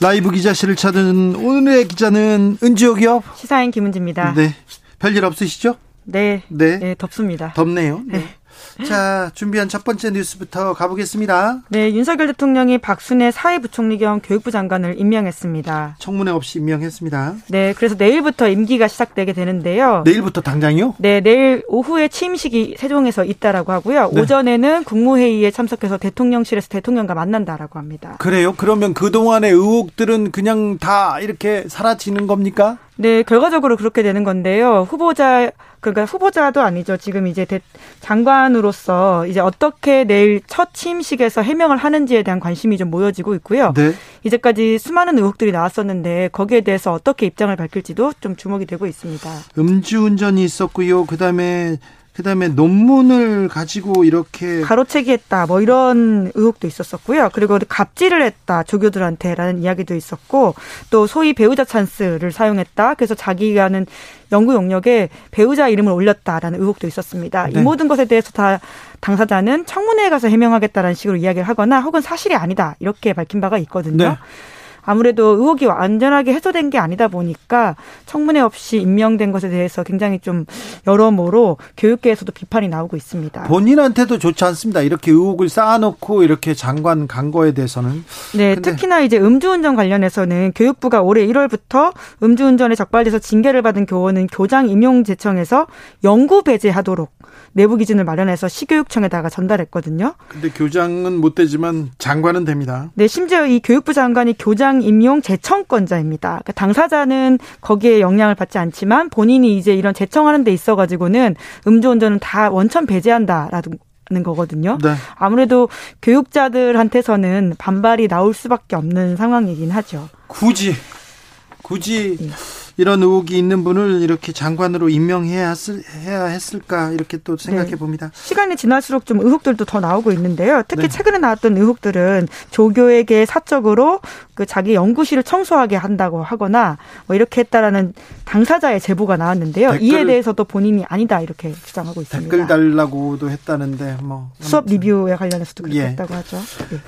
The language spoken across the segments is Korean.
라이브 기자실을 찾은 오늘의 기자는 은지옥이요. 시사인 김은지입니다. 네. 별일 없으시죠? 네. 네. 네, 덥습니다. 덥네요. 네. 자, 준비한 첫 번째 뉴스부터 가보겠습니다. 네, 윤석열 대통령이 박순애 사회부총리 겸 교육부 장관을 임명했습니다. 청문회 없이 임명했습니다. 네, 그래서 내일부터 임기가 시작되게 되는데요. 내일부터 당장이요? 네, 내일 오후에 취임식이 세종에서 있다라고 하고요. 네. 오전에는 국무회의에 참석해서 대통령실에서 대통령과 만난다라고 합니다. 그래요? 그러면 그동안의 의혹들은 그냥 다 이렇게 사라지는 겁니까? 네, 결과적으로 그렇게 되는 건데요. 후보자 그러니까 후보자도 아니죠. 지금 이제 대, 장관으로서 이제 어떻게 내일 첫 취임식에서 해명을 하는지에 대한 관심이 좀 모여지고 있고요. 네. 이제까지 수많은 의혹들이 나왔었는데 거기에 대해서 어떻게 입장을 밝힐지도 좀 주목이 되고 있습니다. 음주운전이 있었고요. 그다음에 그다음에 논문을 가지고 이렇게 가로채기 했다. 뭐 이런 의혹도 있었었고요. 그리고 갑질을 했다. 조교들한테라는 이야기도 있었고 또 소위 배우자 찬스를 사용했다. 그래서 자기가 하는 연구 용역에 배우자 이름을 올렸다라는 의혹도 있었습니다. 네. 이 모든 것에 대해서 다 당사자는 청문회에 가서 해명하겠다라는 식으로 이야기를 하거나 혹은 사실이 아니다. 이렇게 밝힌 바가 있거든요. 네. 아무래도 의혹이 완전하게 해소된 게 아니다 보니까 청문회 없이 임명된 것에 대해서 굉장히 좀 여러모로 교육계에서도 비판이 나오고 있습니다. 본인한테도 좋지 않습니다. 이렇게 의혹을 쌓아놓고 이렇게 장관 간 거에 대해서는 네, 특히나 이제 음주운전 관련해서는 교육부가 올해 1월부터 음주운전에 적발돼서 징계를 받은 교원은 교장 임용 제청에서 영구 배제하도록 내부 기준을 마련해서 시교육청에다가 전달했거든요. 근데 교장은 못 되지만 장관은 됩니다. 네, 심지어 이 교육부 장관이 교장 임용 제청권자입니다. 그러니까 당사자는 거기에 영향을 받지 않지만 본인이 이제 이런 제청하는 데 있어 가지고는 음주운전은 다 원천 배제한다라는 거거든요. 네. 아무래도 교육자들한테서는 반발이 나올 수밖에 없는 상황이긴 하죠. 굳이 굳이 네. 이런 의혹이 있는 분을 이렇게 장관으로 임명해야 했을, 해야 했을까 이렇게 또 생각해 네. 봅니다. 시간이 지날수록 좀 의혹들도 더 나오고 있는데요. 특히 네. 최근에 나왔던 의혹들은 조교에게 사적으로 그 자기 연구실을 청소하게 한다고 하거나 뭐 이렇게 했다라는 당사자의 제보가 나왔는데요. 이에 대해서도 본인이 아니다 이렇게 주장하고 있습니다. 댓글 달라고도 했다는데 뭐 수업 리뷰에 관련해서도 그렇게 예. 했다고 하죠. 네.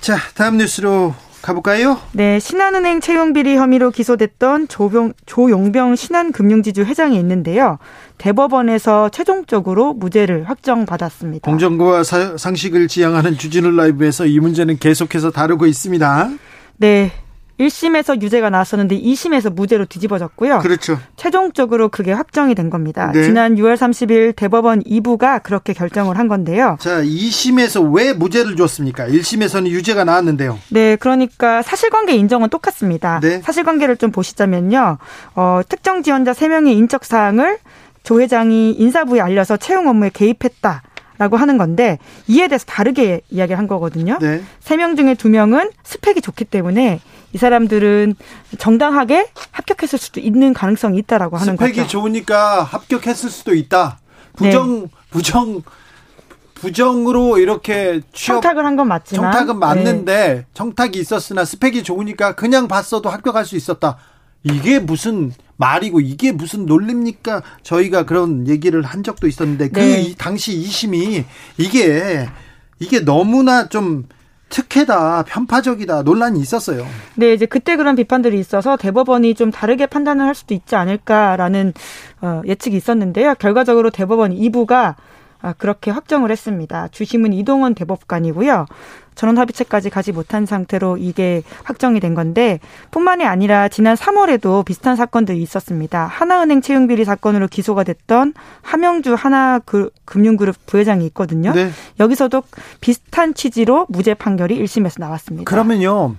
자 다음 뉴스로 가볼까요? 네, 신한은행 채용 비리 혐의로 기소됐던 조병, 조용병 신한금융지주 회장이 있는데요. 대법원에서 최종적으로 무죄를 확정받았습니다. 공정과 사- 상식을 지향하는 주진우 라이브에서 이 문제는 계속해서 다루고 있습니다. 네. 1심에서 유죄가 나왔었는데 2심에서 무죄로 뒤집어졌고요. 그렇죠. 최종적으로 그게 확정이 된 겁니다. 네. 지난 6월 30일 대법원 2부가 그렇게 결정을 한 건데요. 자 2심에서 왜 무죄를 줬습니까? 1심에서는 유죄가 나왔는데요. 네, 그러니까 사실관계 인정은 똑같습니다. 네. 사실관계를 좀 보시자면요. 어, 특정 지원자 3명의 인적 사항을 조 회장이 인사부에 알려서 채용 업무에 개입했다. 라고 하는 건데 이에 대해서 다르게 이야기를 한 거거든요. 네. 세명 중에 두 명은 스펙이 좋기 때문에 이 사람들은 정당하게 합격했을 수도 있는 가능성이 있다라고 하는 스펙이 거죠. 좋으니까 합격했을 수도 있다. 부정 부정 부정으로 이렇게 취업 청탁을 한 건 맞지만 청탁은 맞는데 네. 청탁이 있었으나 스펙이 좋으니까 그냥 봤어도 합격할 수 있었다. 이게 무슨 말이고 이게 무슨 논리입니까? 저희가 그런 얘기를 한 적도 있었는데 그 네. 이- 당시 2심이 이게 이게 너무나 좀 특혜다, 편파적이다 논란이 있었어요. 네, 이제 그때 그런 비판들이 있어서 대법원이 좀 다르게 판단을 할 수도 있지 않을까라는 어, 예측이 있었는데요. 결과적으로 대법원 2부가 아, 그렇게 확정을 했습니다. 주심은 이동원 대법관이고요. 전원 합의체까지 가지 못한 상태로 이게 확정이 된 건데 뿐만이 아니라 지난 3월에도 비슷한 사건들이 있었습니다. 하나은행 채용 비리 사건으로 기소가 됐던 하명주 하나금융그룹 부회장이 있거든요. 네. 여기서도 비슷한 취지로 무죄 판결이 1심에서 나왔습니다. 그러면요.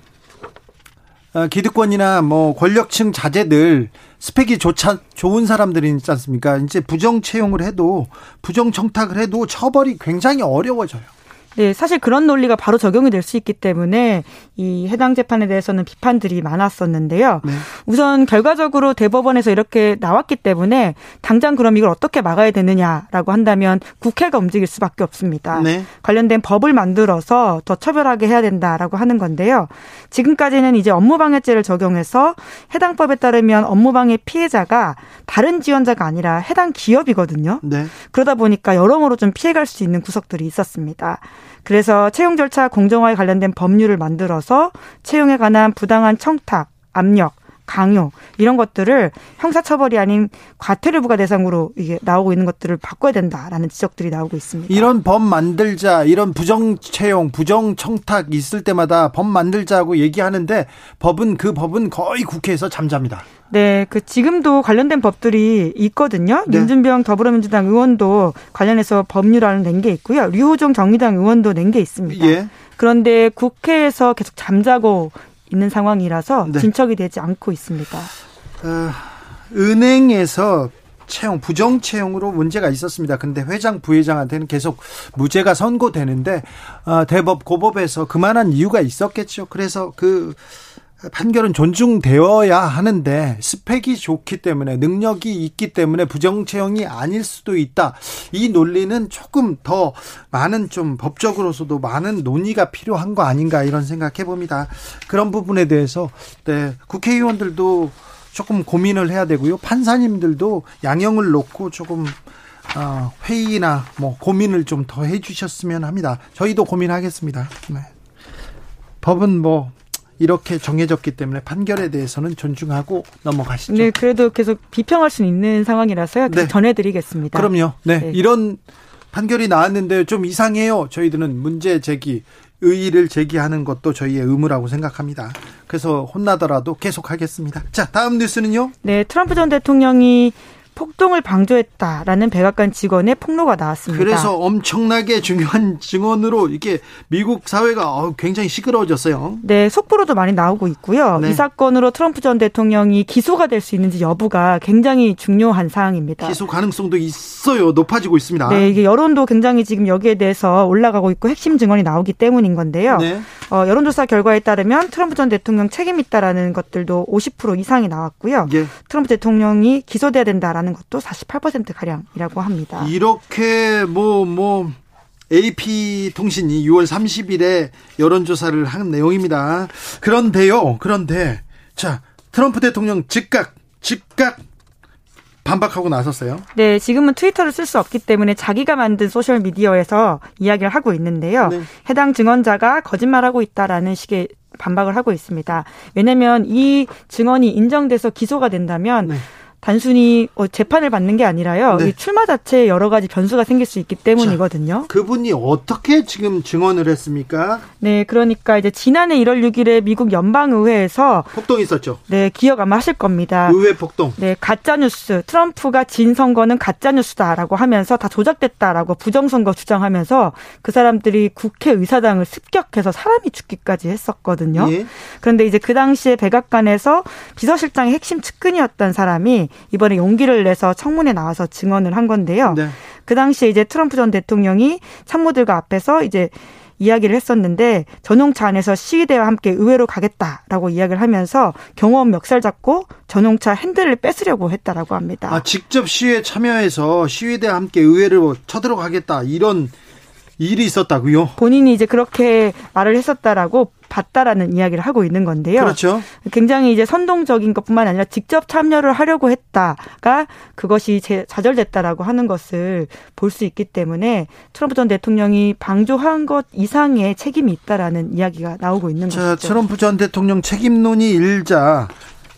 어, 기득권이나 뭐 권력층 자제들 스펙이 좋자, 좋은 사람들이 있지 않습니까? 이제 부정 채용을 해도 부정 청탁을 해도 처벌이 굉장히 어려워져요. 네, 사실 그런 논리가 바로 적용이 될 수 있기 때문에 이 해당 재판에 대해서는 비판들이 많았었는데요. 네. 우선 결과적으로 대법원에서 이렇게 나왔기 때문에 당장 그럼 이걸 어떻게 막아야 되느냐라고 한다면 국회가 움직일 수밖에 없습니다. 네. 관련된 법을 만들어서 더 처벌하게 해야 된다라고 하는 건데요. 지금까지는 이제 업무방해죄를 적용해서 해당 법에 따르면 업무방해 피해자가 다른 지원자가 아니라 해당 기업이거든요. 네. 그러다 보니까 여러모로 좀 피해갈 수 있는 구석들이 있었습니다. 그래서 채용 절차 공정화에 관련된 법률을 만들어서 채용에 관한 부당한 청탁, 압력, 강요 이런 것들을 형사처벌이 아닌 과태료부가 대상으로 이게 나오고 있는 것들을 바꿔야 된다라는 지적들이 나오고 있습니다. 이런 법 만들자, 이런 부정 채용, 부정 청탁 있을 때마다 법 만들자고 얘기하는데 법은 그 법은 거의 국회에서 잠잡니다. 네, 그 지금도 관련된 법들이 있거든요. 네. 윤준병 더불어민주당 의원도 관련해서 법률안을 낸 게 있고요. 류호정 정의당 의원도 낸 게 있습니다. 예. 그런데 국회에서 계속 잠자고 있는 상황이라서 네. 진척이 되지 않고 있습니다. 어, 은행에서 채용 부정 채용으로 문제가 있었습니다. 근데 회장 부회장한테는 계속 무죄가 선고되는데 어, 대법 고법에서 그만한 이유가 있었겠죠. 그래서 그 판결은 존중되어야 하는데 스펙이 좋기 때문에 능력이 있기 때문에 부정 채용이 아닐 수도 있다. 이 논리는 조금 더 많은 좀 법적으로서도 많은 논의가 필요한 거 아닌가 이런 생각해 봅니다. 그런 부분에 대해서 네, 국회의원들도 조금 고민을 해야 되고요. 판사님들도 양형을 놓고 조금 어, 회의나 뭐 고민을 좀 더 해주셨으면 합니다. 저희도 고민하겠습니다. 네. 법은 뭐 이렇게 정해졌기 때문에 판결에 대해서는 존중하고 넘어가시죠. 네, 그래도 계속 비평할 수 있는 상황이라서요. 네. 전해드리겠습니다. 그럼요. 네, 네, 이런 판결이 나왔는데 좀 이상해요. 저희들은 문제 제기, 의의를 제기하는 것도 저희의 의무라고 생각합니다. 그래서 혼나더라도 계속 하겠습니다. 자, 다음 뉴스는요? 네, 트럼프 전 대통령이 폭동을 방조했다라는 백악관 직원의 폭로가 나왔습니다. 그래서 엄청나게 중요한 증언으로 이게 미국 사회가 어, 굉장히 시끄러워졌어요. 네, 속보로도 많이 나오고 있고요. 네. 이 사건으로 트럼프 전 대통령이 기소가 될 수 있는지 여부가 굉장히 중요한 사항입니다. 기소 가능성도 있어요. 높아지고 있습니다. 네, 이게 여론도 굉장히 지금 여기에 대해서 올라가고 있고 핵심 증언이 나오기 때문인 건데요. 네. 어, 여론조사 결과에 따르면 트럼프 전 대통령 책임 있다라는 것들도 50% 이상이 나왔고요. 예. 트럼프 대통령이 기소돼야 된다라는 하는 것도 48% 가량이라고 합니다. 이렇게 뭐뭐 뭐 AP 통신이 6월 30일에 여론조사를 한 내용입니다. 그런데요, 그런데 자 트럼프 대통령 즉각 즉각 반박하고 나섰어요. 네, 지금은 트위터를 쓸 수 없기 때문에 자기가 만든 소셜 미디어에서 이야기를 하고 있는데요. 네. 해당 증언자가 거짓말하고 있다라는 식의 반박을 하고 있습니다. 왜냐하면 이 증언이 인정돼서 기소가 된다면 네. 단순히 어, 재판을 받는 게 아니라요. 네. 출마 자체에 여러 가지 변수가 생길 수 있기 때문이거든요. 자, 그분이 어떻게 지금 증언을 했습니까? 네, 그러니까 이제 지난해 1월 6일에 미국 연방의회에서 폭동이 있었죠. 네, 기억 아마 하실 겁니다. 의회 폭동. 네, 가짜 뉴스. 트럼프가 진 선거는 가짜 뉴스다라고 하면서 다 조작됐다라고 부정선거 주장하면서 그 사람들이 국회 의사당을 습격해서 사람이 죽기까지 했었거든요. 예. 그런데 이제 그 당시에 백악관에서 비서실장의 핵심 측근이었던 사람이 이번에 용기를 내서 청문회 나와서 증언을 한 건데요. 네. 그 당시에 이제 트럼프 전 대통령이 참모들과 앞에서 이제 이야기를 했었는데 전용차 안에서 시위대와 함께 의회로 가겠다라고 이야기를 하면서 경호원 멱살 잡고 전용차 핸들을 뺏으려고 했다라고 합니다. 아, 직접 시위에 참여해서 시위대와 함께 의회를 쳐들어가겠다 이런 일이 있었다고요? 본인이 이제 그렇게 말을 했었다라고 봤다라는 이야기를 하고 있는 건데요. 그렇죠. 굉장히 이제 선동적인 것뿐만 아니라 직접 참여를 하려고 했다가 그것이 제, 좌절됐다라고 하는 것을 볼 수 있기 때문에 트럼프 전 대통령이 방조한 것 이상의 책임이 있다라는 이야기가 나오고 있는 자, 것이죠. 트럼프 전 대통령 책임론이 일자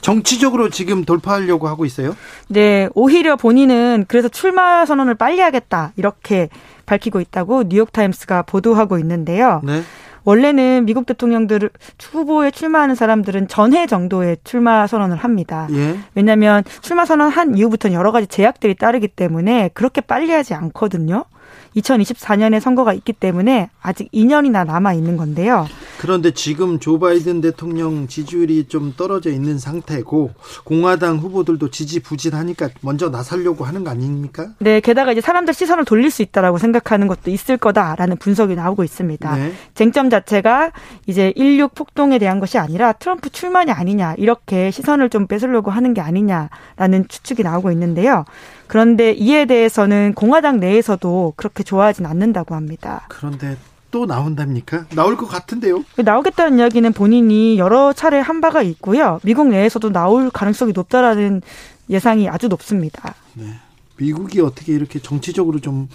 정치적으로 지금 돌파하려고 하고 있어요? 네, 오히려 본인은 그래서 출마 선언을 빨리 하겠다 이렇게 밝히고 있다고 뉴욕타임스가 보도하고 있는데요. 네. 원래는 미국 대통령들 후보에 출마하는 사람들은 전해 정도의 출마 선언을 합니다. 예. 왜냐하면 출마 선언한 이후부터는 여러 가지 제약들이 따르기 때문에 그렇게 빨리 하지 않거든요. 2024년에 선거가 있기 때문에 아직 2년이나 남아 있는 건데요. 그런데 지금 조 바이든 대통령 지지율이 좀 떨어져 있는 상태고 공화당 후보들도 지지부진하니까 먼저 나서려고 하는 거 아닙니까? 네, 게다가 이제 사람들 시선을 돌릴 수 있다라고 생각하는 것도 있을 거다라는 분석이 나오고 있습니다. 네. 쟁점 자체가 이제 16 폭동에 대한 것이 아니라 트럼프 출마냐 아니냐 이렇게 시선을 좀 뺏으려고 하는 게 아니냐라는 추측이 나오고 있는데요. 그런데 이에 대해서는 공화당 내에서도 그렇게 좋아하진 않는다고 합니다. 그런데 또 나온답니까? 나올 것 같은데요. 나오겠다는 이야기는 본인이 여러 차례 한 바가 있고요. 미국 내에서도 나올 가능성이 높다라는 예상이 아주 높습니다. 네. 미국이 어떻게 이렇게 정치적으로 좀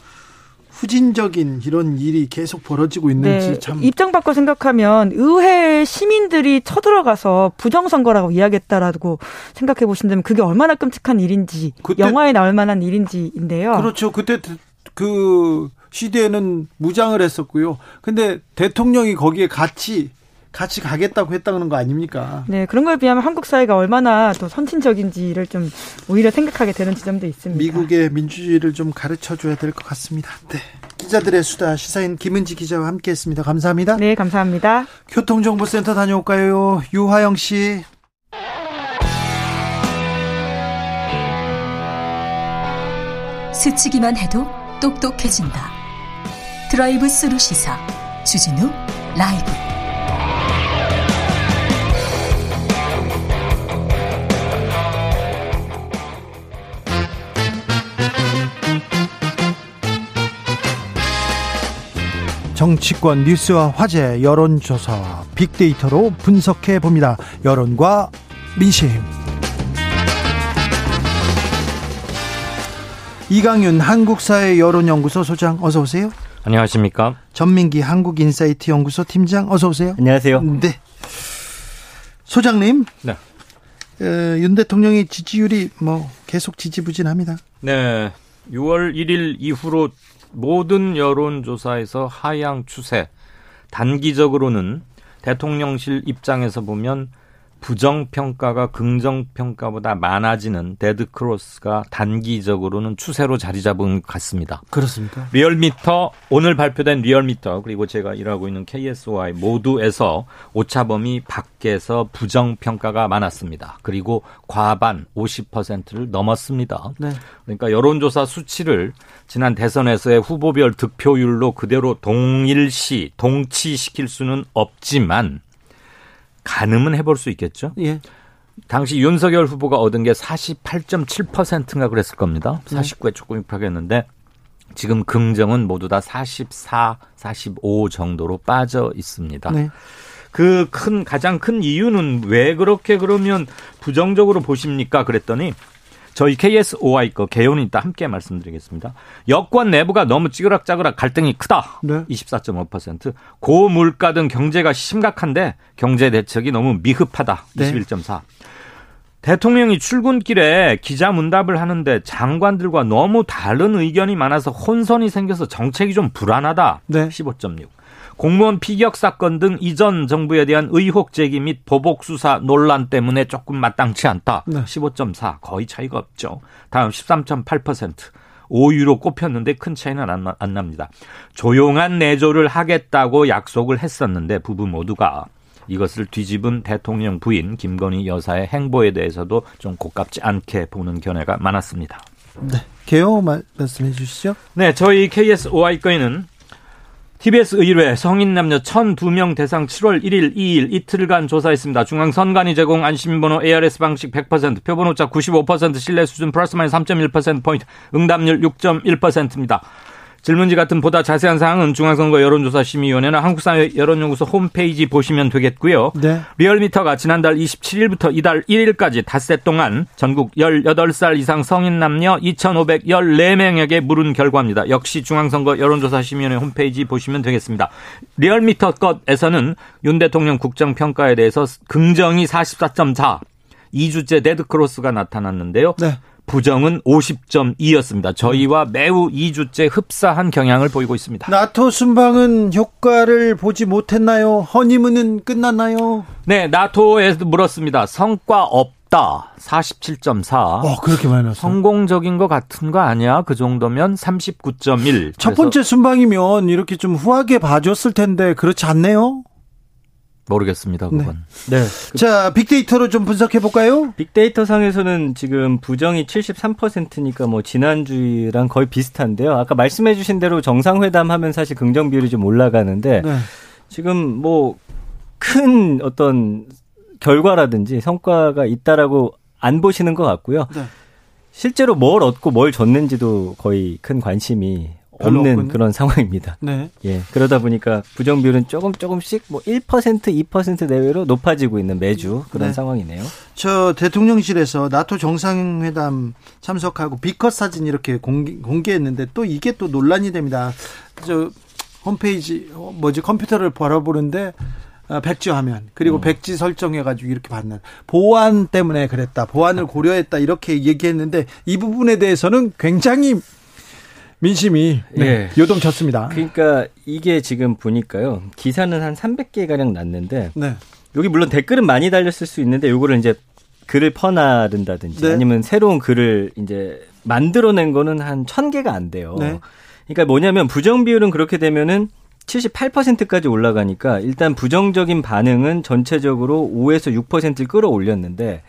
후진적인 이런 일이 계속 벌어지고 있는지 네, 참 입장 바꿔 생각하면 의회 시민들이 쳐들어가서 부정선거라고 이야기했다라고 생각해 보신다면 그게 얼마나 끔찍한 일인지 영화에 나올 만한 일인지인데요. 그렇죠. 그때 그 시대에는 무장을 했었고요. 근데 대통령이 거기에 같이 같이 가겠다고 했다는 거 아닙니까? 네, 그런 거에 비하면 한국 사회가 얼마나 더 선진적인지를 좀 오히려 생각하게 되는 지점도 있습니다. 미국의 민주주의를 좀 가르쳐 줘야 될 것 같습니다. 네. 기자들의 수다 시사인 김은지 기자와 함께 했습니다. 감사합니다. 네, 감사합니다. 교통정보센터 다녀올까요? 유화영 씨. 스치기만 해도 똑똑해진다. 드라이브 스루 시사 주진우 라이브 정치권 뉴스와 화제 여론조사 빅데이터로 분석해 봅니다. 여론과 민심. 이강윤 한국사회 여론연구소 소장 어서 오세요. 안녕하십니까? 전민기 한국인사이트 연구소 팀장 어서 오세요. 안녕하세요. 네. 소장님. 네. 에, 윤 대통령의 지지율이 뭐 계속 지지부진합니다. 네. 6월 1일 이후로 모든 여론조사에서 하향 추세. 단기적으로는 대통령실 입장에서 보면 부정 평가가 긍정 평가보다 많아지는 데드 크로스가 단기적으로는 추세로 자리 잡은 것 같습니다. 그렇습니까? 리얼미터, 오늘 발표된 리얼미터, 그리고 제가 일하고 있는 KSOI 모두에서 오차범위 밖에서 부정 평가가 많았습니다. 그리고 과반 50%를 넘었습니다. 네. 그러니까 여론조사 수치를 지난 대선에서의 후보별 득표율로 그대로 동일시, 동치시킬 수는 없지만 가늠은 해볼 수 있겠죠. 예. 당시 윤석열 후보가 얻은 게 48.7%인가 그랬을 겁니다. 49에 조금 입학했는데 지금 긍정은 모두 다 44, 45 정도로 빠져 있습니다. 네. 그 큰 가장 큰 이유는 왜 그렇게 그러면 부정적으로 보십니까? 그랬더니 저희 KSOI 거 개요는 이따 함께 말씀드리겠습니다. 여권 내부가 너무 찌그락짜그락 갈등이 크다. 네. 24.5%. 고물가 등 경제가 심각한데 경제 대책이 너무 미흡하다. 21.4. 대통령이 출근길에 기자 문답을 하는데 장관들과 너무 다른 의견이 많아서 혼선이 생겨서 정책이 좀 불안하다. 네. 15.6. 공무원 피격 사건 등 이전 정부에 대한 의혹 제기 및 보복 수사 논란 때문에 조금 마땅치 않다. 네. 15.4 거의 차이가 없죠. 다음 13.8% 5위로 꼽혔는데 큰 차이는 안, 안 납니다. 조용한 내조를 하겠다고 약속을 했었는데 부부 모두가 이것을 뒤집은 대통령 부인 김건희 여사의 행보에 대해서도 좀 고깝지 않게 보는 견해가 많았습니다. 네. 개요 말씀해 주시죠. 네, 저희 KSOI 거에는 TBS 의뢰 성인 남녀 1002명 대상 7월 1일, 2일 이틀간 조사했습니다. 중앙선관위 제공 안심번호 ARS 방식 100%, 표본 오차 95% 신뢰 수준 플러스 마이너스 3.1%포인트, 응답률 6.1%입니다. 질문지 같은 보다 자세한 사항은 중앙선거 여론조사심의위원회나 한국사회 여론연구소 홈페이지 보시면 되겠고요. 네. 리얼미터가 지난달 27일부터 이달 1일까지 닷새 동안 전국 18살 이상 성인 남녀 2,514명에게 물은 결과입니다. 역시 중앙선거 여론조사심의위원회 홈페이지 보시면 되겠습니다. 리얼미터 것에서는 윤 대통령 국정평가에 대해서 긍정이 44.4, 2주째 데드크로스가 나타났는데요. 네. 부정은 50.2였습니다. 저희와 매우 2주째 흡사한 경향을 보이고 있습니다. 나토 순방은 효과를 보지 못했나요? 허니문은 끝났나요? 네, 나토에서 물었습니다. 성과 없다. 47.4. 어, 그렇게 많이 났어. 성공적인 것 같은 거 아니야? 그 정도면 39.1. 첫 번째 순방이면 이렇게 좀 후하게 봐줬을 텐데 그렇지 않네요? 모르겠습니다. 그건. 네. 네. 자, 빅데이터로 좀 분석해 볼까요? 빅데이터 상에서는 지금 부정이 73%니까 뭐 지난주랑 거의 비슷한데요. 아까 말씀해 주신 대로 정상회담 하면 사실 긍정 비율이 좀 올라가는데 네. 지금 뭐 큰 어떤 결과라든지 성과가 있다라고 안 보시는 것 같고요. 네. 실제로 뭘 얻고 뭘 줬는지도 거의 큰 관심이 없는 없군요. 그런 상황입니다. 네. 예. 그러다 보니까 부정 비율은 조금 조금씩 뭐 1% 2% 내외로 높아지고 있는 매주 그런 네. 상황이네요. 저 대통령실에서 나토 정상회담 참석하고 비컷 사진 이렇게 공개, 공개했는데 또 이게 또 논란이 됩니다. 저 홈페이지 어, 뭐지 컴퓨터를 바라보는데 어, 백지 화면 그리고 음. 백지 설정해가지고 이렇게 받는 보안 때문에 그랬다 보안을 고려했다 이렇게 얘기했는데 이 부분에 대해서는 굉장히 민심이 네, 예. 요동쳤습니다. 그러니까 이게 지금 보니까요 기사는 한 300개 가량 났는데 네. 여기 물론 댓글은 많이 달렸을 수 있는데 요거를 이제 글을 퍼나른다든지 네. 아니면 새로운 글을 이제 만들어낸 거는 한 1000개가 안 돼요. 네. 그러니까 뭐냐면 부정 비율은 그렇게 되면은 78%까지 올라가니까 일단 부정적인 반응은 전체적으로 5에서 6%를 끌어올렸는데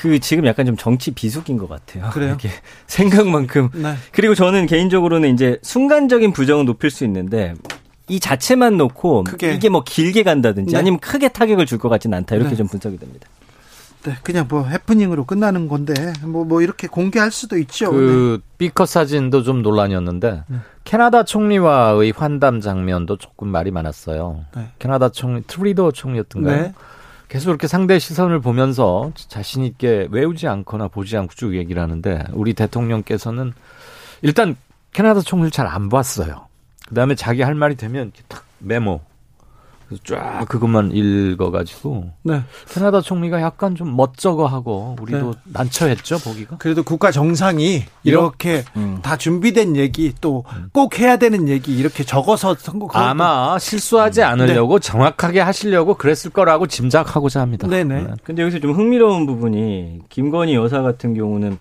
그 지금 약간 좀 정치 비숙인 것 같아요. 그래요? 이렇게 생각만큼. 네. 그리고 저는 개인적으로는 이제 순간적인 부정은 높일 수 있는데 이 자체만 놓고 크게. 이게 뭐 길게 간다든지 네. 아니면 크게 타격을 줄 것 같지는 않다 이렇게 네. 좀 분석이 됩니다. 네, 그냥 뭐 해프닝으로 끝나는 건데 뭐뭐 뭐 이렇게 공개할 수도 있죠. 그 네. B컷 사진도 좀 논란이었는데 네. 캐나다 총리와의 환담 장면도 조금 말이 많았어요. 네. 캐나다 총리 트리도 총리였던가요? 네. 계속 이렇게 상대 시선을 보면서 자신 있게 외우지 않거나 보지 않고 쭉 얘기를 하는데 우리 대통령께서는 일단 캐나다 총리를 잘 안 봤어요. 그다음에 자기 할 말이 되면 탁 메모 쫙 그것만 읽어가지고 네. 캐나다 총리가 약간 좀 멋쩍어하고 우리도 네. 난처했죠 보기가. 그래도 국가 정상이 이렇게 음. 다 준비된 얘기 또꼭 음. 해야 되는 얘기 이렇게 적어서 선곡하고 아마 실수하지 음. 않으려고 네. 정확하게 하시려고 그랬을 거라고 짐작하고자 합니다. 네네. 네. 근데 여기서 좀 흥미로운 부분이 김건희 여사 같은 경우는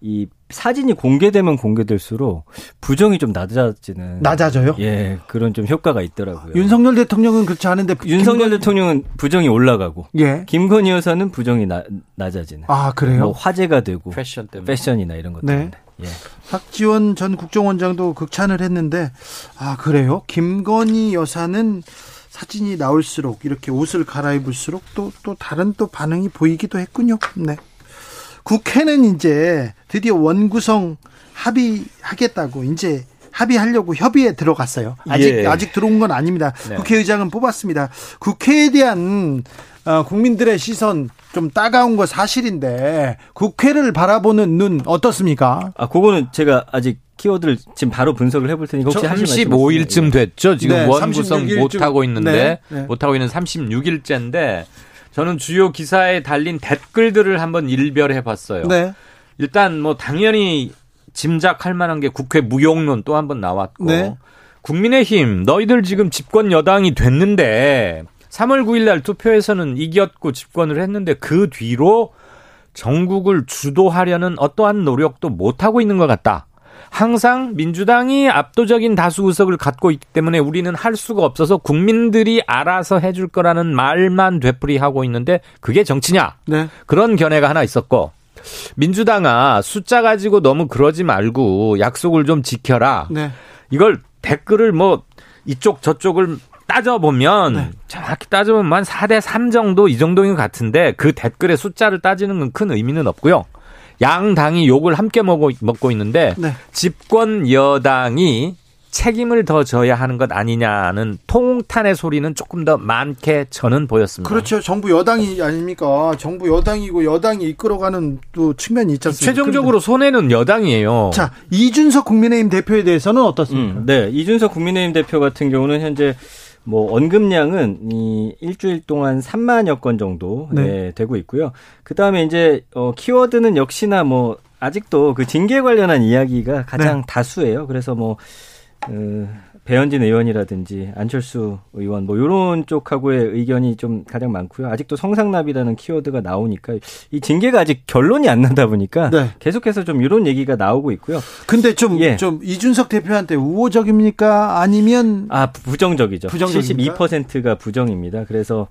이 사진이 공개되면 공개될수록 부정이 좀 낮아지는 낮아져요? 예, 그런 좀 효과가 있더라고요. 윤석열 대통령은 그렇지 않은데 윤석열 김건... 대통령은 부정이 올라가고 예. 김건희 여사는 부정이 나, 낮아지는. 아, 그래요? 뭐 화제가 되고 패션 때문에 패션이나 이런 것 네. 때문에. 네. 예. 박지원 전 국정원장도 극찬을 했는데 아, 그래요? 김건희 여사는 사진이 나올수록 이렇게 옷을 갈아입을수록 또 또 다른 또 반응이 보이기도 했군요. 네. 국회는 이제 드디어 원구성 합의하겠다고 이제 합의하려고 협의에 들어갔어요. 아직 예. 아직 들어온 건 아닙니다. 네. 국회의장은 뽑았습니다. 국회에 대한 어, 국민들의 시선 좀 따가운 거 사실인데 국회를 바라보는 눈 어떻습니까? 아, 그거는 제가 아직 키워드를 지금 바로 분석을 해볼 테니까 혹시 35일쯤 됐죠. 지금 네, 원구성 못 하고 있는데 네, 네. 못 하고 있는 36일째인데 저는 주요 기사에 달린 댓글들을 한번 일별해 봤어요. 네. 일단 뭐 당연히 짐작할 만한 게 국회 무용론 또 한번 나왔고 네. 국민의힘 너희들 지금 집권 여당이 됐는데 3월 9일 날 투표에서는 이겼고 집권을 했는데 그 뒤로 전국을 주도하려는 어떠한 노력도 못 하고 있는 것 같다. 항상 민주당이 압도적인 다수 의석을 갖고 있기 때문에 우리는 할 수가 없어서 국민들이 알아서 해줄 거라는 말만 되풀이하고 있는데 그게 정치냐? 네. 그런 견해가 하나 있었고 민주당아 숫자 가지고 너무 그러지 말고 약속을 좀 지켜라. 네. 이걸 댓글을 뭐 이쪽 저쪽을 따져보면 네. 정확히 따져보면 한 4대 3 정도 이 정도인 것 같은데 그 댓글의 숫자를 따지는 건 큰 의미는 없고요. 양 당이 욕을 함께 먹고, 먹고 있는데 네. 집권 여당이 책임을 더 져야 하는 것 아니냐는 통탄의 소리는 조금 더 많게 저는 보였습니다. 그렇죠. 정부 여당이 아닙니까? 정부 여당이고 여당이 이끌어가는 또 측면이 있지 않습니까? 최종적으로 손해는 여당이에요. 자, 이준석 국민의힘 대표에 대해서는 어떻습니까? 음, 네, 이준석 국민의힘 대표 같은 경우는 현재 뭐 언급량은 이 일주일 동안 3만여 건 정도 네. 네, 되고 있고요. 그 다음에 이제 어 키워드는 역시나 뭐 아직도 그 징계 관련한 이야기가 가장 네. 다수예요. 그래서 뭐 어, 배현진 의원이라든지 안철수 의원 뭐 이런 쪽하고의 의견이 좀 가장 많고요. 아직도 성상납이라는 키워드가 나오니까 이 징계가 아직 결론이 안 나다 보니까 네. 계속해서 좀 이런 얘기가 나오고 있고요. 근데 좀좀 예. 좀 이준석 대표한테 우호적입니까? 아니면 아 부정적이죠. 부정적입니까? 72%가 부정입니다. 그래서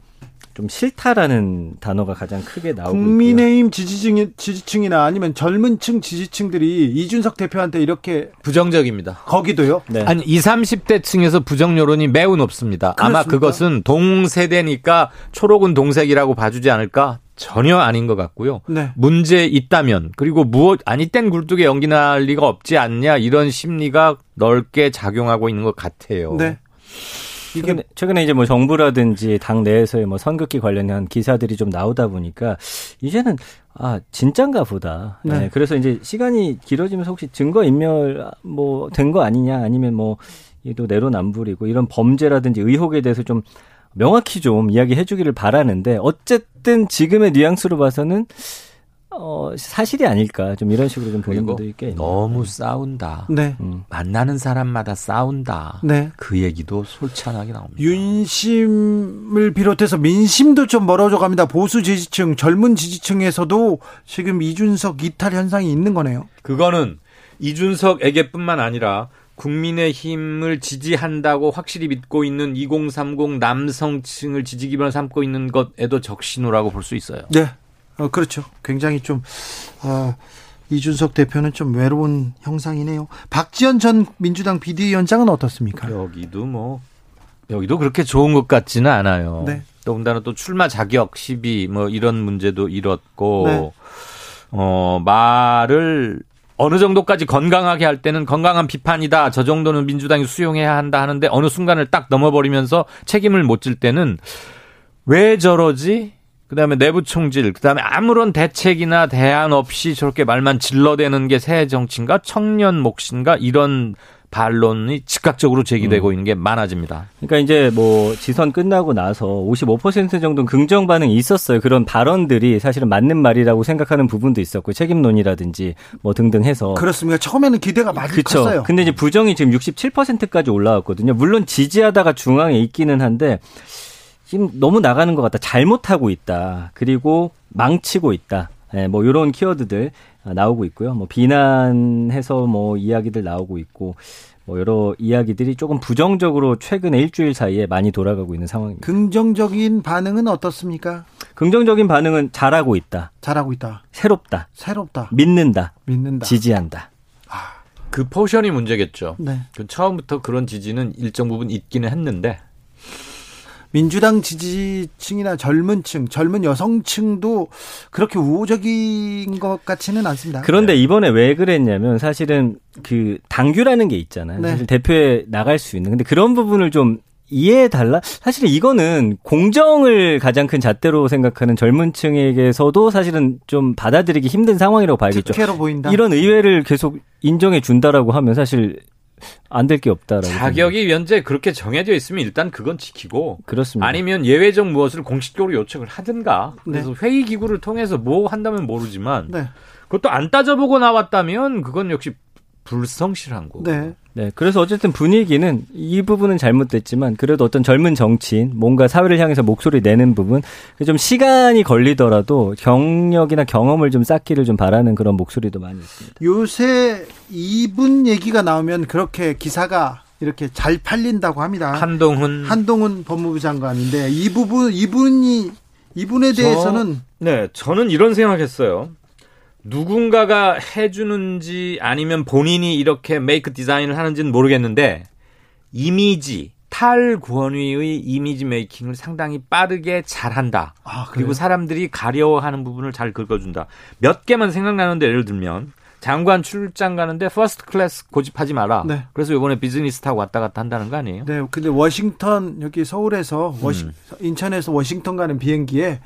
좀 싫다라는 단어가 가장 크게 나오고 국민의힘 지지층 지지층이나 아니면 젊은층 지지층들이 이준석 대표한테 이렇게 부정적입니다. 거기도요? 네. 아니 20, 30대 층에서 부정 여론이 매우 높습니다. 그렇습니까? 아마 그것은 동세대니까 초록은 동색이라고 봐주지 않을까? 전혀 아닌 것 같고요. 네. 문제 있다면 그리고 무엇 아니 땐 굴뚝에 연기 날 리가 없지 않냐 이런 심리가 넓게 작용하고 있는 것 같아요. 네. 최근에, 최근에 이제 뭐 정부라든지 당 내에서의 뭐 선긋기 관련한 기사들이 좀 나오다 보니까 이제는 아 진짠가 보다. 네. 네. 그래서 이제 시간이 길어지면서 혹시 증거 인멸 뭐 된 거 아니냐 아니면 뭐 이도 내로남불이고 이런 범죄라든지 의혹에 대해서 좀 명확히 좀 이야기해 주기를 바라는데 어쨌든 지금의 뉘앙스로 봐서는 어, 사실이 아닐까 좀 이런 식으로 좀 보는 분들이 꽤 너무 싸운다. 네. 음. 만나는 사람마다 싸운다. 네. 그 얘기도 솔찬하게 나옵니다. 윤심을 비롯해서 민심도 좀 멀어져 갑니다. 보수 지지층, 젊은 지지층에서도 지금 이준석 이탈 현상이 있는 거네요. 그거는 이준석에게뿐만 아니라 국민의 힘을 지지한다고 확실히 믿고 있는 2030 남성층을 지지 기반을 삼고 있는 것에도 적신호라고 볼 수 있어요. 네. 어, 그렇죠. 굉장히 좀, 어, 이준석 대표는 좀 외로운 형상이네요. 박지원 전 민주당 비대위원장은 어떻습니까? 여기도 뭐, 여기도 그렇게 좋은 것 같지는 않아요. 네. 더군다나 또 출마 자격 시비 뭐 이런 문제도 일었고, 네. 어, 말을 어느 정도까지 건강하게 할 때는 건강한 비판이다. 저 정도는 민주당이 수용해야 한다 하는데 어느 순간을 딱 넘어버리면서 책임을 못 질 때는 왜 저러지? 그다음에 내부 총질, 그다음에 아무런 대책이나 대안 없이 저렇게 말만 질러대는 게 새 정치인가 청년 몫인가 이런 반론이 즉각적으로 제기되고 음. 있는 게 많아집니다. 그러니까 이제 뭐 지선 끝나고 나서 55% 정도 긍정 반응이 있었어요. 그런 발언들이 사실은 맞는 말이라고 생각하는 부분도 있었고 책임론이라든지 뭐 등등 해서 그렇습니다. 처음에는 기대가 많이 그쵸. 컸어요. 근데 이제 부정이 지금 67%까지 올라왔거든요. 물론 지지하다가 중앙에 있기는 한데 지금 너무 나가는 것 같다. 잘못하고 있다. 그리고 망치고 있다. 예, 뭐 이런 키워드들 나오고 있고요. 뭐 비난해서 뭐 이야기들 나오고 있고 뭐 여러 이야기들이 조금 부정적으로 최근에 일주일 사이에 많이 돌아가고 있는 상황입니다. 긍정적인 반응은 어떻습니까? 긍정적인 반응은 잘하고 있다. 잘하고 있다. 새롭다. 새롭다. 믿는다. 믿는다. 지지한다. 아, 그 포션이 문제겠죠. 네. 그 처음부터 그런 지지는 일정 부분 있기는 했는데 민주당 지지층이나 젊은 층, 젊은 여성층도 그렇게 우호적인 것 같지는 않습니다. 그런데 네. 이번에 왜 그랬냐면 사실은 그 당규라는 게 있잖아요. 네. 사실 대표에 나갈 수 있는. 근데 그런 부분을 좀 이해해 달라? 사실은 이거는 공정을 가장 큰 잣대로 생각하는 젊은 층에게서도 사실은 좀 받아들이기 힘든 상황이라고 봐야겠죠. 특혜로 보인다. 이런 의회를 계속 인정해 준다라고 하면 사실 안 될 게 없다라고. 자격이 위원제 그렇게 정해져 있으면 일단 그건 지키고 그렇습니다. 아니면 예외적 무엇을 공식적으로 요청을 하든가. 그래서 네. 회의 기구를 통해서 뭐 한다면 모르지만 네. 그것도 안 따져보고 나왔다면 그건 역시 불성실한 거고. 네. 네. 그래서 어쨌든 분위기는 이 부분은 잘못됐지만 그래도 어떤 젊은 정치인 뭔가 사회를 향해서 목소리 내는 부분 좀 시간이 걸리더라도 경력이나 경험을 좀 쌓기를 좀 바라는 그런 목소리도 많이 있습니다. 요새 이분 얘기가 나오면 그렇게 기사가 이렇게 잘 팔린다고 합니다. 한동훈 한동훈 법무부 장관인데 이 부분 이분이 이분에 대해서는 저, 네, 저는 이런 생각했어요. 누군가가 해주는지 아니면 본인이 이렇게 make design을 하는지는 모르겠는데 이미지 탈권위의 이미지 메이킹을 상당히 빠르게 잘한다. 아, 그리고 사람들이 가려워하는 부분을 잘 긁어준다. 몇 개만 생각나는데 예를 들면 장관 출장 가는데 first class 고집하지 마라. 네. 그래서 이번에 비즈니스 타고 왔다 갔다 한다는 거 아니에요? 네. 근데 워싱턴 여기 서울에서 워싱, 음. 인천에서 워싱턴 가는 비행기에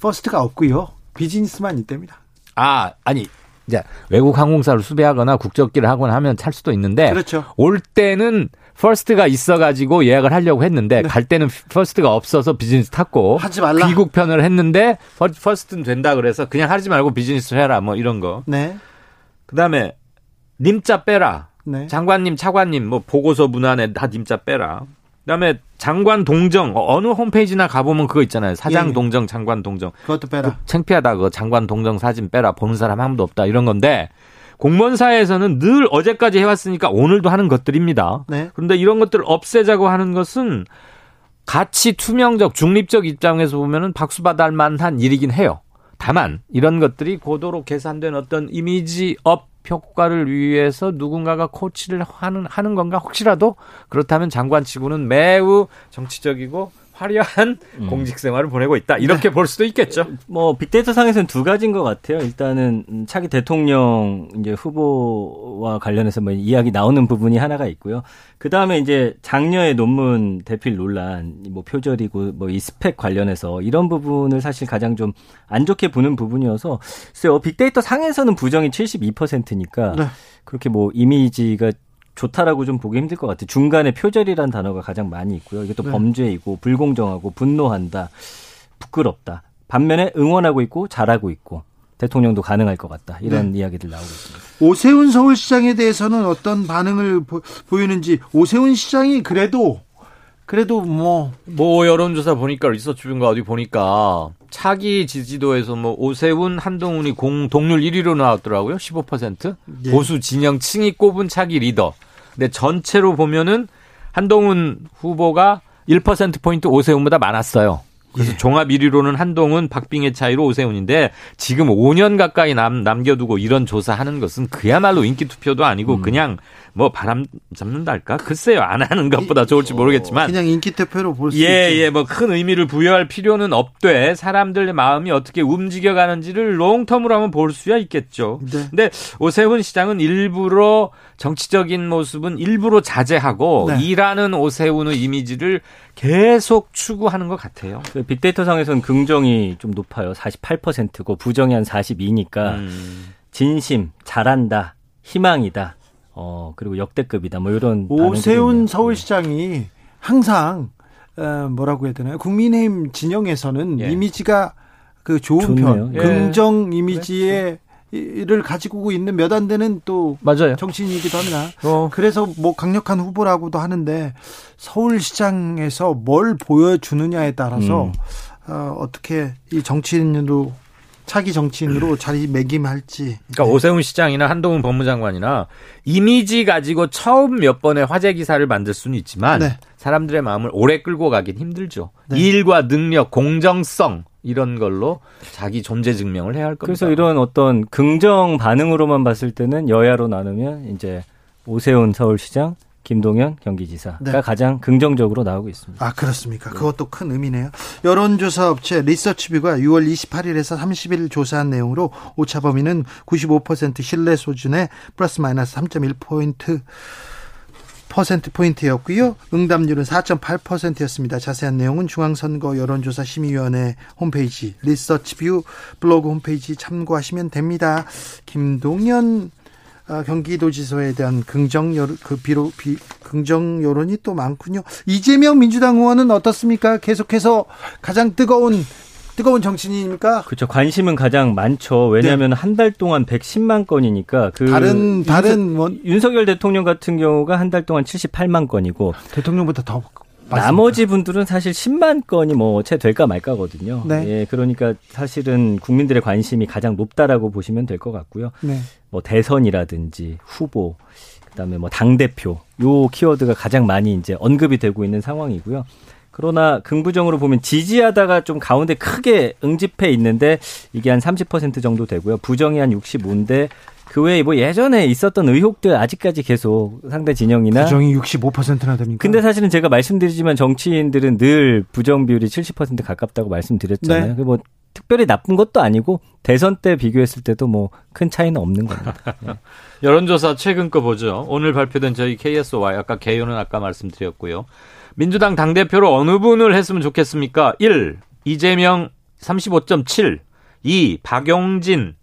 first가 없고요. 비즈니스만 있답니다. 아, 아니. 이제 외국 항공사를 수배하거나 국적기를 하거나 하면 탈 수도 있는데 그렇죠. 올 때는 first가 있어가지고 예약을 하려고 했는데 네. 갈 때는 first가 없어서 비즈니스 탔고 하지 말라. 귀국 편을 했는데 first는 된다 그래서 그냥 하지 말고 비즈니스 해라 뭐 이런 거. 네. 그다음에 님자 빼라. 네. 장관님, 차관님, 뭐 보고서 문안에 다 님자 빼라. 그다음에 장관 동정 어느 홈페이지나 가보면 그거 있잖아요. 사장 예. 동정, 장관 동정. 그것도 빼라. 그 창피하다. 그 장관 동정 사진 빼라. 보는 사람 아무도 없다. 이런 건데 공무원 사회에서는 늘 어제까지 해왔으니까 오늘도 하는 것들입니다. 네. 그런데 이런 것들을 없애자고 하는 것은 가치 투명적, 중립적 입장에서 보면은 박수 받을 만한 일이긴 해요. 다만 이런 것들이 고도로 계산된 어떤 이미지 up 효과를 위해서 누군가가 코치를 하는 하는 건가? 혹시라도? 그렇다면 장관치고는 매우 정치적이고 화려한 음. 공직 생활을 보내고 있다. 이렇게 네. 볼 수도 있겠죠. 뭐 빅데이터 상에서는 두 가지인 것 같아요. 일단은 차기 대통령 이제 후보와 관련해서 뭐 이야기 나오는 부분이 하나가 있고요. 그 다음에 이제 장녀의 논문 대필 논란, 뭐 표절이고 뭐 이 스펙 관련해서 이런 부분을 사실 가장 좀 안 좋게 보는 부분이어서 글쎄요. 빅데이터 상에서는 부정이 72%니까 네. 그렇게 뭐 이미지가 좋다라고 좀 보기 힘들 것 같아요. 중간에 표절이라는 단어가 가장 많이 있고요. 이게 또 네. 범죄이고 불공정하고 분노한다, 부끄럽다. 반면에 응원하고 있고 잘하고 있고 대통령도 가능할 것 같다. 이런 네. 이야기들 나오고 있습니다. 오세훈 서울시장에 대해서는 어떤 반응을 보, 보이는지 오세훈 시장이 그래도 그래도 뭐. 뭐 여론조사 보니까 리서치뷰인가 어디 보니까 차기 지지도에서 뭐 오세훈, 한동훈이 공 동률 1위로 나왔더라고요. 15%. 예. 보수 진영층이 꼽은 차기 리더. 근데 전체로 보면은 한동훈 후보가 1%포인트 오세훈보다 많았어요. 그래서 예. 종합 1위로는 한동훈, 박빙의 차이로 오세훈인데 지금 5년 가까이 남, 남겨두고 이런 조사하는 것은 그야말로 인기 투표도 아니고 음. 그냥 뭐 바람 잡는달까? 글쎄요. 안 하는 것보다 좋을지 모르겠지만 그냥 인기 투표로 볼수 예, 있지. 예, 뭐 큰 의미를 부여할 필요는 없되 사람들의 마음이 어떻게 움직여 가는지를 롱텀으로 한번 볼 수야 있겠죠. 네. 근데 오세훈 시장은 일부러 정치적인 모습은 일부러 자제하고 네. 일하는 오세훈의 이미지를 계속 추구하는 것 같아요. 그 빅데이터 상에서는 긍정이 좀 높아요. 48%고 부정이 한 42니까 음. 진심, 잘한다, 희망이다. 어, 그리고 역대급이다. 뭐 이런 오세훈 서울시장이 항상 어, 뭐라고 해야 되나요? 국민의힘 진영에서는 예. 이미지가 그 좋은 좋네요. 편, 예. 긍정 이미지의 를 가지고 있는 몇 안 되는 또 맞아요. 정치인이기도 합니다. 어. 그래서 뭐 강력한 후보라고도 하는데 서울시장에서 뭘 보여주느냐에 따라서 음. 어, 어떻게 이 정치인으로 차기 정치인으로 자리매김할지. 그러니까 오세훈 시장이나 한동훈 법무장관이나 이미지 가지고 처음 몇 번의 화제 기사를 만들 수는 있지만 네. 사람들의 마음을 오래 끌고 가긴 힘들죠. 네. 일과 능력, 공정성 이런 걸로 자기 존재 증명을 해야 할 겁니다. 그래서 이런 어떤 긍정 반응으로만 봤을 때는 여야로 나누면 이제 오세훈 서울시장, 김동연 경기지사가 네. 가장 긍정적으로 나오고 있습니다. 아 그렇습니까? 네. 그것도 큰 의미네요. 여론조사 업체 리서치뷰가 6월 28일에서 30일 조사한 내용으로 오차 범위는 95% 신뢰 수준에 플러스 마이너스 3.1 포인트 퍼센트 포인트였고요. 응답률은 4.8%였습니다. 자세한 내용은 중앙선거 여론조사 심의위원회 홈페이지 리서치뷰 블로그 홈페이지 참고하시면 됩니다. 김동연 아, 경기도지사에 대한 긍정 여론, 그 비로 비, 긍정 여론이 또 많군요. 이재명 민주당 의원은 어떻습니까? 계속해서 가장 뜨거운 뜨거운 정치인입니까? 그렇죠. 관심은 가장 많죠. 왜냐하면 네. 한달 동안 110만 건이니까 그 다른 다른 윤석, 윤석열 대통령 같은 경우가 한 달 동안 78만 건이고 대통령보다 더 맞습니다. 나머지 분들은 사실 10만 건이 뭐 채 될까 말까거든요. 네. 예, 그러니까 사실은 국민들의 관심이 가장 높다라고 보시면 될 것 같고요. 네. 뭐 대선이라든지 후보, 그다음에 뭐 당 대표 요 키워드가 가장 많이 이제 언급이 되고 있는 상황이고요. 그러나 긍부정으로 보면 지지하다가 좀 가운데 크게 응집해 있는데 이게 한 30% 정도 되고요. 부정이 한 65인데 그 외에 뭐 예전에 있었던 의혹들 아직까지 계속 상대 진영이나 부정이 65%나 됩니까? 근데 사실은 제가 말씀드리지만 정치인들은 늘 부정 비율이 70% 가깝다고 말씀드렸잖아요. 네. 뭐 특별히 나쁜 것도 아니고 대선 때 비교했을 때도 뭐 큰 차이는 없는 겁니다. 네. 여론조사 최근 거 보죠. 오늘 발표된 저희 KSY 아까 개요는 아까 말씀드렸고요. 민주당 당대표로 어느 분을 했으면 좋겠습니까? 1. 이재명 35.7 2. 박용진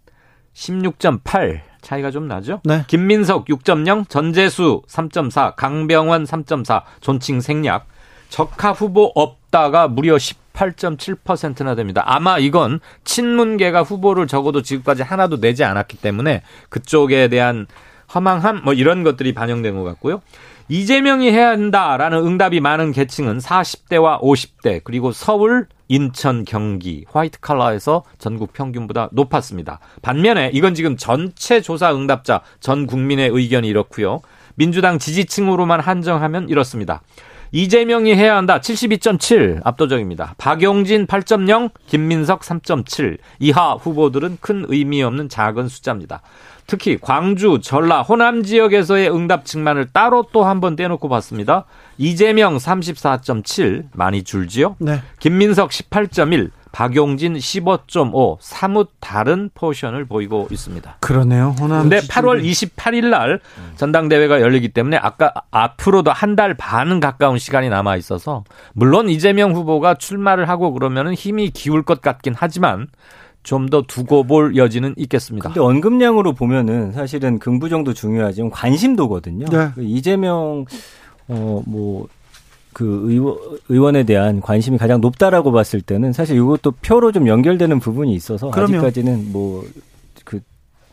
16.8 차이가 좀 나죠? 네. 김민석 6.0, 전재수 3.4, 강병원 3.4, 존칭 생략. 적합 후보 없다가 무려 18.7%나 됩니다. 아마 이건 친문계가 후보를 적어도 지금까지 하나도 내지 않았기 때문에 그쪽에 대한 허망함 뭐 이런 것들이 반영된 것 같고요. 이재명이 해야 한다라는 응답이 많은 계층은 40대와 50대 그리고 서울, 인천, 경기 화이트 칼라에서 전국 평균보다 높았습니다. 반면에 이건 지금 전체 조사 응답자 전 국민의 의견이 이렇고요. 민주당 지지층으로만 한정하면 이렇습니다. 이재명이 해야 한다 72.7 압도적입니다. 박용진 8.0, 김민석 3.7 이하 후보들은 큰 의미 없는 작은 숫자입니다. 특히 광주, 전라, 호남 지역에서의 응답층만을 따로 또 한 번 떼놓고 봤습니다. 이재명 34.7 많이 줄지요. 네. 김민석 18.1 박용진 15.5 사뭇 다른 포션을 보이고 있습니다. 그러네요. 호남 근데 8월 28일 날 전당대회가 열리기 때문에 아까 앞으로도 한 달 반은 가까운 시간이 남아 있어서 물론 이재명 후보가 출마를 하고 그러면 힘이 기울 것 같긴 하지만 좀더 두고 볼 여지는 있겠습니다. 근데 언급량으로 보면은 사실은 긍부정도 중요하지만 관심도거든요. 네. 그 이재명 어뭐 그 의원, 의원에 대한 관심이 가장 높다라고 봤을 때는 사실 이것도 표로 좀 연결되는 부분이 있어서 그럼요. 아직까지는 뭐 그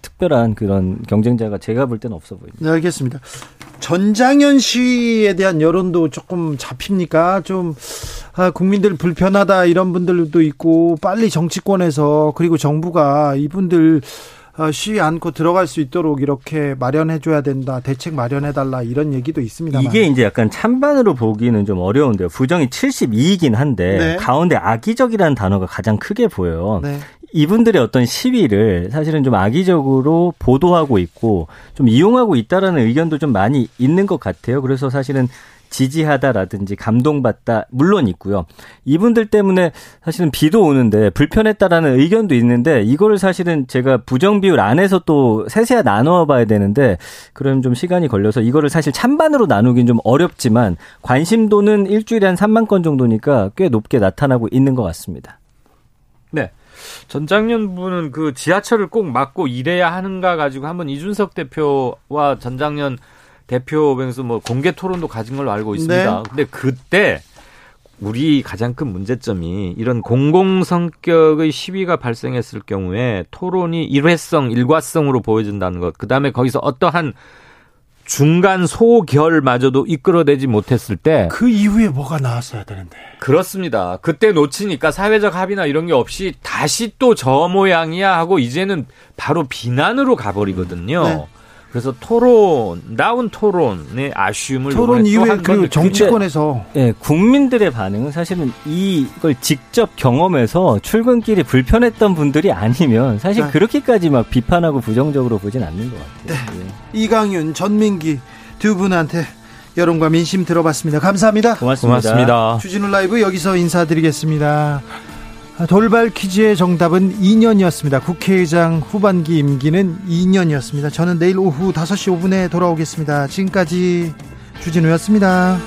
특별한 그런 경쟁자가 제가 볼 때는 없어 보입니다. 네, 알겠습니다. 전장현 시위에 대한 여론도 조금 잡힙니까? 좀 아, 국민들 불편하다 이런 분들도 있고 빨리 정치권에서 그리고 정부가 이분들 어, 쉬지 않고 들어갈 수 있도록 이렇게 마련해 줘야 된다. 대책 마련해 달라 이런 얘기도 있습니다. 이게 이제 약간 찬반으로 보기는 좀 어려운데요. 부정이 72이긴 한데 네. 가운데 악의적이라는 단어가 가장 크게 보여요. 네. 이분들의 어떤 시위를 사실은 좀 악의적으로 보도하고 있고 좀 이용하고 있다라는 의견도 좀 많이 있는 것 같아요. 그래서 사실은 지지하다라든지 감동받다 물론 있고요. 이분들 때문에 사실은 비도 오는데 불편했다라는 의견도 있는데 이거를 사실은 제가 부정 비율 안에서 또 세세하 나누어 봐야 되는데 그럼 좀 시간이 걸려서 이거를 사실 찬반으로 나누긴 좀 어렵지만 관심도는 일주일에 한 3만 건 정도니까 꽤 높게 나타나고 있는 것 같습니다. 네. 전장년 분은 그 지하철을 꼭 막고 일해야 하는가 가지고 한번 이준석 대표와 전장년 대표 변수 뭐 공개 토론도 가진 걸로 알고 있습니다. 네. 근데 그때 우리 가장 큰 문제점이 이런 공공 성격의 시위가 발생했을 경우에 토론이 일회성, 일과성으로 보여진다는 것. 그다음에 거기서 어떠한 중간 소결마저도 이끌어내지 못했을 때 그 이후에 뭐가 나왔어야 되는데 그렇습니다. 그때 놓치니까 사회적 합의나 이런 게 없이 다시 또 저 모양이야 하고 이제는 바로 비난으로 가버리거든요. 네. 그래서 토론, 나온 토론의 아쉬움을 토론 이후에 그 정치권에서 예, 국민들의 반응은 사실은 이걸 직접 경험해서 출근길이 불편했던 분들이 아니면 사실 네. 그렇게까지 막 비판하고 부정적으로 보진 않는 것 같아요. 네. 예. 이강윤, 전민기 두 분한테 여론과 민심 들어봤습니다. 감사합니다. 고맙습니다. 고맙습니다. 주진우 라이브 여기서 인사드리겠습니다. 돌발 퀴즈의 정답은 2년이었습니다. 국회의장 후반기 임기는 2년이었습니다. 저는 내일 오후 5시 5분에 돌아오겠습니다. 지금까지 주진우였습니다.